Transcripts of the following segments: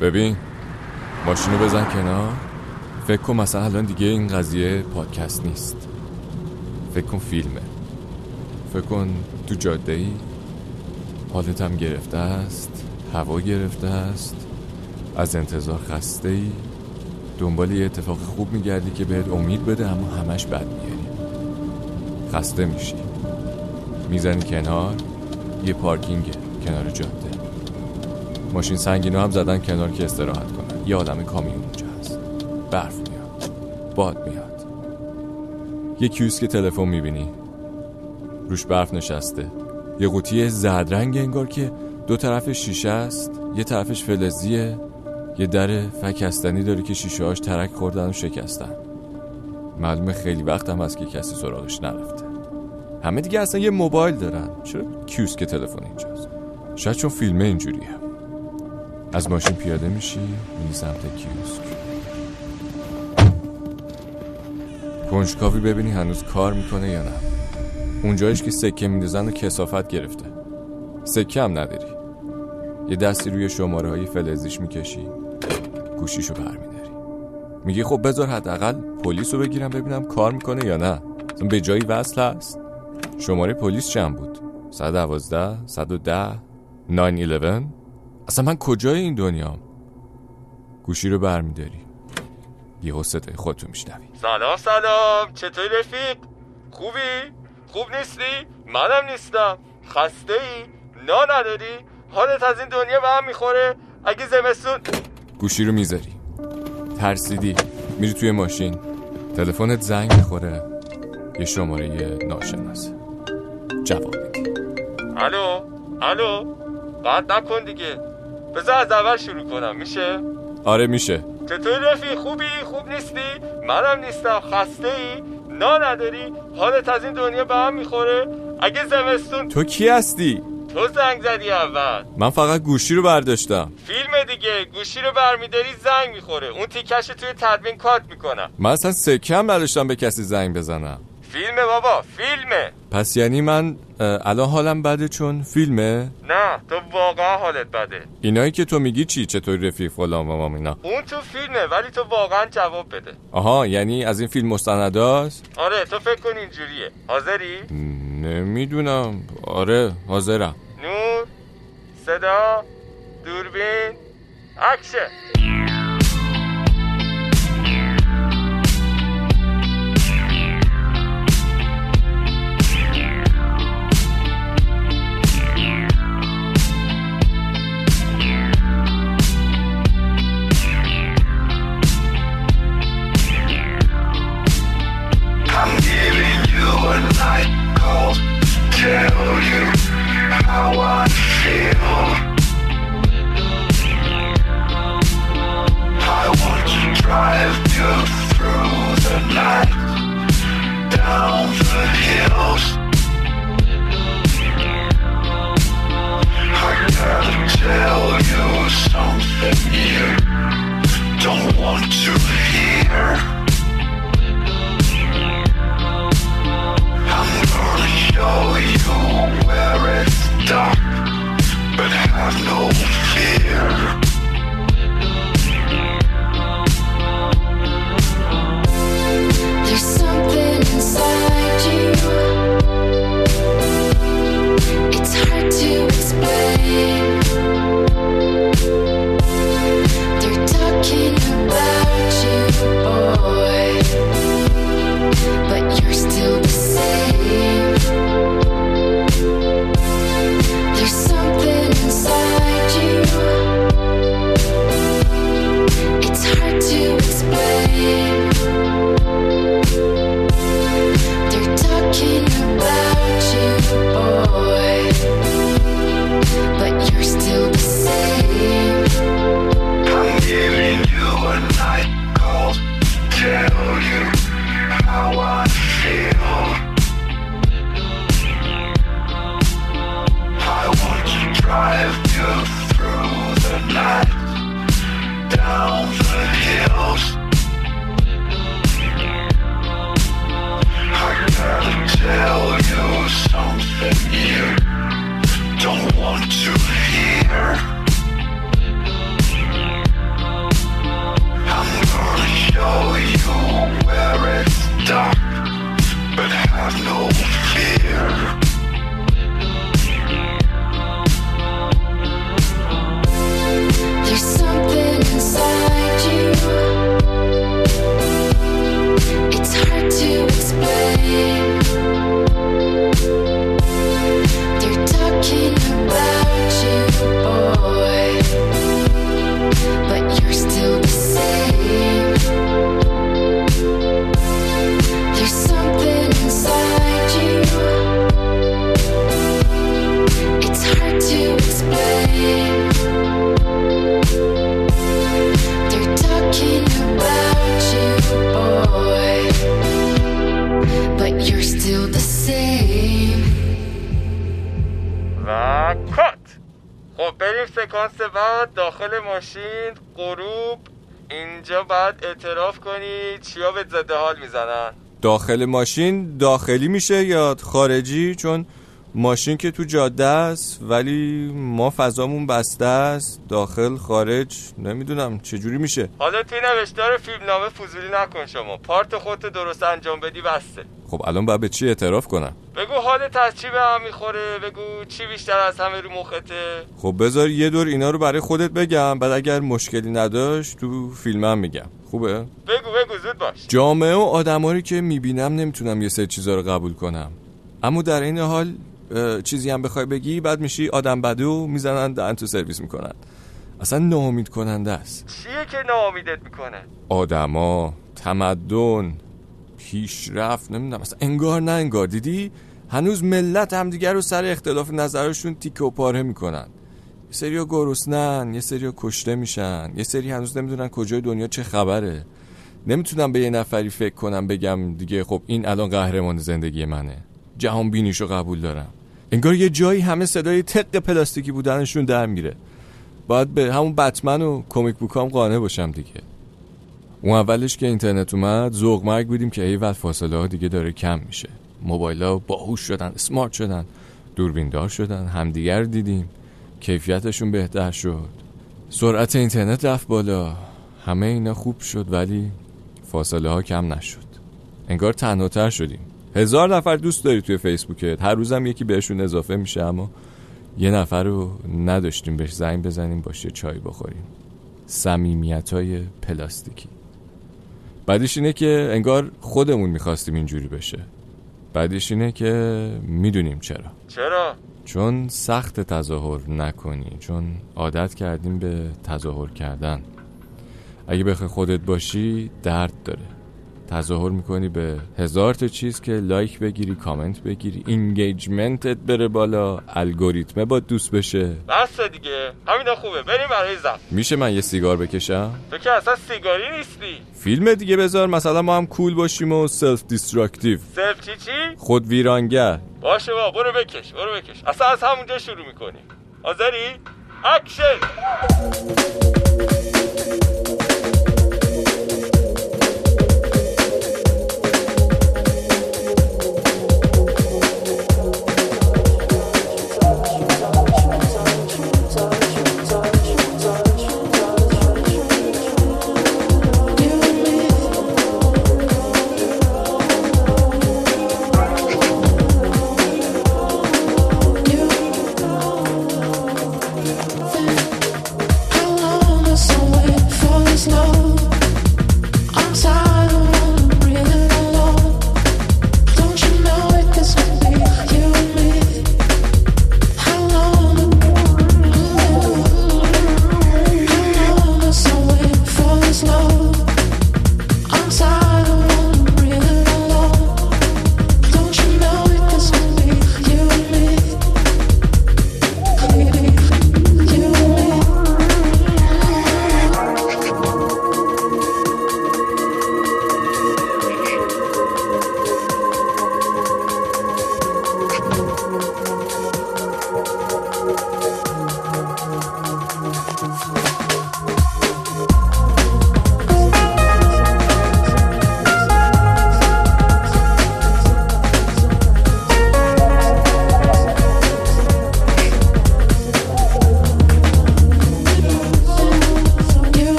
ببین ماشینو بزن کنار. فکر کن مثلا الان دیگه این قضیه پادکست نیست. فکر کن فیلمه. فکر کن تو جاده ای حالت هم گرفته است هوا گرفته است از انتظار خسته ای دنبال یه اتفاق خوب میگردی که بهت امید بده اما همش بد میاری خسته میشی. می‌زنی کنار یه پارکینگ کنار جاده. ماشین سنگینو هم زدن کنار که استراحت کنن. یه آدم کامیون اونجا هست. برف میاد. باد میاد. یه کیوسک تلفن می‌بینی. روش برف نشسته. یه قوطی زردرنگ انگار که دو طرف شیشه است یه طرفش فلزیه. یه در فکستنی داره که شیشه هاش ترک خوردن و شکستن. معلومه خیلی وقت هم هست که کسی سراغش نرفته. همه دیگه اصلا یه موبایل دارن. چرا کیوسک تلفن اینجاست؟ شاید چون فیلمه اینجوریه. از ماشین پیاده میشی میری سمت کیوسک. کنجکاوی ببینی هنوز کار می‌کنه یا نه. اونجایش که سکه میندازن و کسافت گرفته. سکه هم نداری. یه دستی روی شماره های فلزیش می‌کشی. گوشیشو برمیداری. میگی خب بذار حداقل پلیس رو بگیرم ببینم کار می‌کنه یا نه. به جایی وصل هست؟ شماره پلیس چند بود؟ 112 110 911 اصلا من کجای این دنیام گوشی رو برمیداری. یه صدای خودتو میشنوی. سلام سلام. چطوری رفیق؟ خوبی؟ خوب نیستی؟ منم نیستم. خسته ای نا نداری؟ حالت از این دنیا به هم می‌خوره؟ اگه زمستون گوشی رو می‌ذاری. ترسیدی. میری توی ماشین. تلفنت زنگ می‌خوره. یه شماره ناشناسه جواب. میدی الو؟ الو؟ قطع نکن دیگه. بذار از اول شروع کنم. میشه؟ آره میشه. چطوری رفیق؟ خوبی؟ خوب نیستی؟ منم نیستم. خسته ای نا نداری؟ حالت از این دنیا به هم می‌خوره؟ اگه زمستون تو کی هستی؟ تو زنگ زدی اول. من فقط گوشی رو برداشتم. فیلم دیگه. گوشی رو برمیداری زنگ می‌خوره. اون تیکش توی تدوین کات می‌کنم. من اصلا سکه هم نداشتم به کسی زنگ بزنم. فیلمه بابا فیلمه. پس یعنی من الان حالم بده چون فیلمه؟ نه تو واقعا حالت بده. اینایی که تو میگی چی؟ چطوری رفیق فلان و اینا؟ اون تو فیلمه ولی تو واقعا جواب بده. آها یعنی از این فیلم مستنداست آره تو فکر کن اینجوریه. حاضری؟ نمی‌دونم. آره حاضرم. نور صدا دوربین اکشه I feel have no fear. اینجا باید اعتراف کنی چیا به زده حال می‌زنن. داخل ماشین داخلی میشه یا خارجی؟ چون ماشین که تو جاده است ولی ما فضامون بسته است داخل خارج نمی‌دونم چجوری میشه. حالا توی نوشتار فیلمنامه فضولی نکن شما. پارت خودت درست انجام بدی بسته. خب الان باید به چی اعتراف کنم؟ بگو حالت از چی به هم می‌خوره بگو چی بیشتر از همه رو مخته. خب بذار یه دور اینا رو برای خودت بگم بعد اگر مشکلی نداشت تو فیلمم میگم. خوبه؟ بگو بگو زود باش. جامعه و آدمایی که می‌بینم نمی‌تونم یه سری چیزا رو قبول کنم. اما در این حال چیزی هم بخوای بگی بعد میشی آدم بدو می‌زنن دهن تو سرویس می‌کنن. اصلا ناامید کننده است. چیه که ناامیدت می‌کنه؟ آدما تمدن پیشرفت نمی‌دونم اصلا انگار نه انگار. دیدی؟ هنوز ملت همدیگر رو سر اختلاف نظرشون تیکه و پاره می‌کنن. یه سری گرسنن یه سری کشته میشن. یه سری هنوز نمی‌دونن کجای دنیا چه خبره. نمی‌تونم به یه نفری فکر کنم بگم دیگه خب این الان قهرمان زندگی منه. جهان بینیشو قبول دارم. انگار یه جایی همه صدای تق پلاستیکی بودنشون در میره. باید به همون بتمن و کمیک بوکام قانع باشم دیگه. اون اولش که اینترنت اومد ذوق مرگ بودیم که ایول فاصله ها دیگه داره کم میشه. موبایل ها باهوش شدن اسمارت شدن دوربیندار شدن همدیگر دیدیم. کیفیتشون بهتر شد. سرعت اینترنت رفت بالا. همه اینا خوب شد ولی فاصله ها کم نشد. انگار تنهاتر شدیم. هزار نفر دوست داری توی فیسبوکت. هر روزم یکی بهشون اضافه میشه اما یه نفر رو نداشتیم بهش زنگ بزنیم باشه چای بخوریم. سمیمیت های پلاستیکی. بعدش اینه که انگار خودمون می‌خواستیم اینجوری بشه. بعدش اینه که می‌دونیم چرا. چرا؟ چون سخته تظاهر نکنی چون عادت کردیم به تظاهر کردن. اگه بخوای خودت باشی درد داره. تظاهر می‌کنی به هزار تا چیز که like بگیری کامنت بگیری engagement ت بره بالا الگوریتمه باهات دوست بشه. بس دیگه. همینا خوبه. بریم برای زن میشه من یه سیگار بکشم؟ تو که اصلا سیگاری نیستی. فیلم دیگه بذار مثلا ما هم cool باشیم و self destructive self چی چی؟ خود ویرانگر. باشه با برو بکش برو بکش. اصلا از همونجا شروع می‌کنیم. آذری؟ اکشن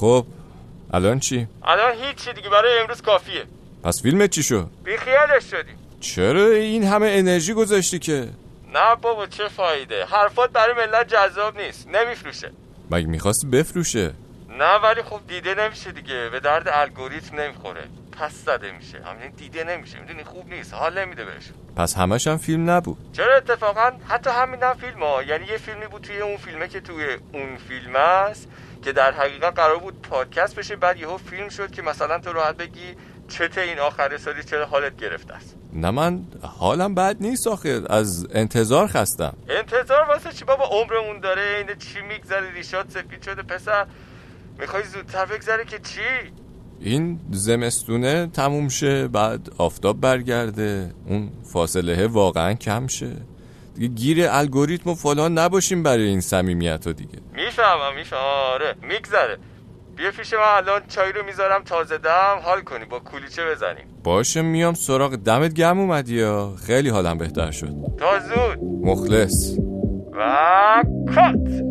خب الان چی؟ الان هیچی دیگه برای امروز کافیه. پس فیلمت چی شد؟ بیخیالش شدیم چرا این همه انرژی گذاشتی که؟ نه بابا چه فایده. حرفات برای ملت جذاب نیست نمیفروشه. مگه می‌خواستی بفروشه؟ نه ولی خب دیده نمیشه دیگه. به درد الگوریتم نمی‌خوره. پس زده میشه. همین دیده نمیشه. می‌دونی خوب نیست. حال نمیده بهش. پس همش هم فیلم نبود. چرا اتفاقا؟ حتی همین هم فیلم ها یعنی یه فیلمی بود توی اون فیلمه که توی اون فیلم است. که در حقیقت قرار بود پادکست بشه بعد یهو فیلم شد که مثلا تو راحت بگی چته این آخر سالی چرا حالت گرفته است. نه من حالم بد نیست آخه از انتظار خستم. انتظار واسه چی؟ بابا عمرمون داره این چی میگذره ریشات سفید شده پسر می‌خوای زودتر بگذره که چی؟ این زمستونه تموم شه بعد آفتاب برگرده اون فاصله واقعا کم شه. گیر الگوریتم و فلان نباشیم برای این صمیمیت ها دیگه. می‌فهمم می‌فهمم. آره میگذره. بیا پیش من الان چای رو می‌ذارم تازه دم حال کنی با کولیچه بزنیم. باشه میام سراغ دمت گم اومدی یا؟ خیلی حالم بهتر شد. تا زود. مخلص. و کات!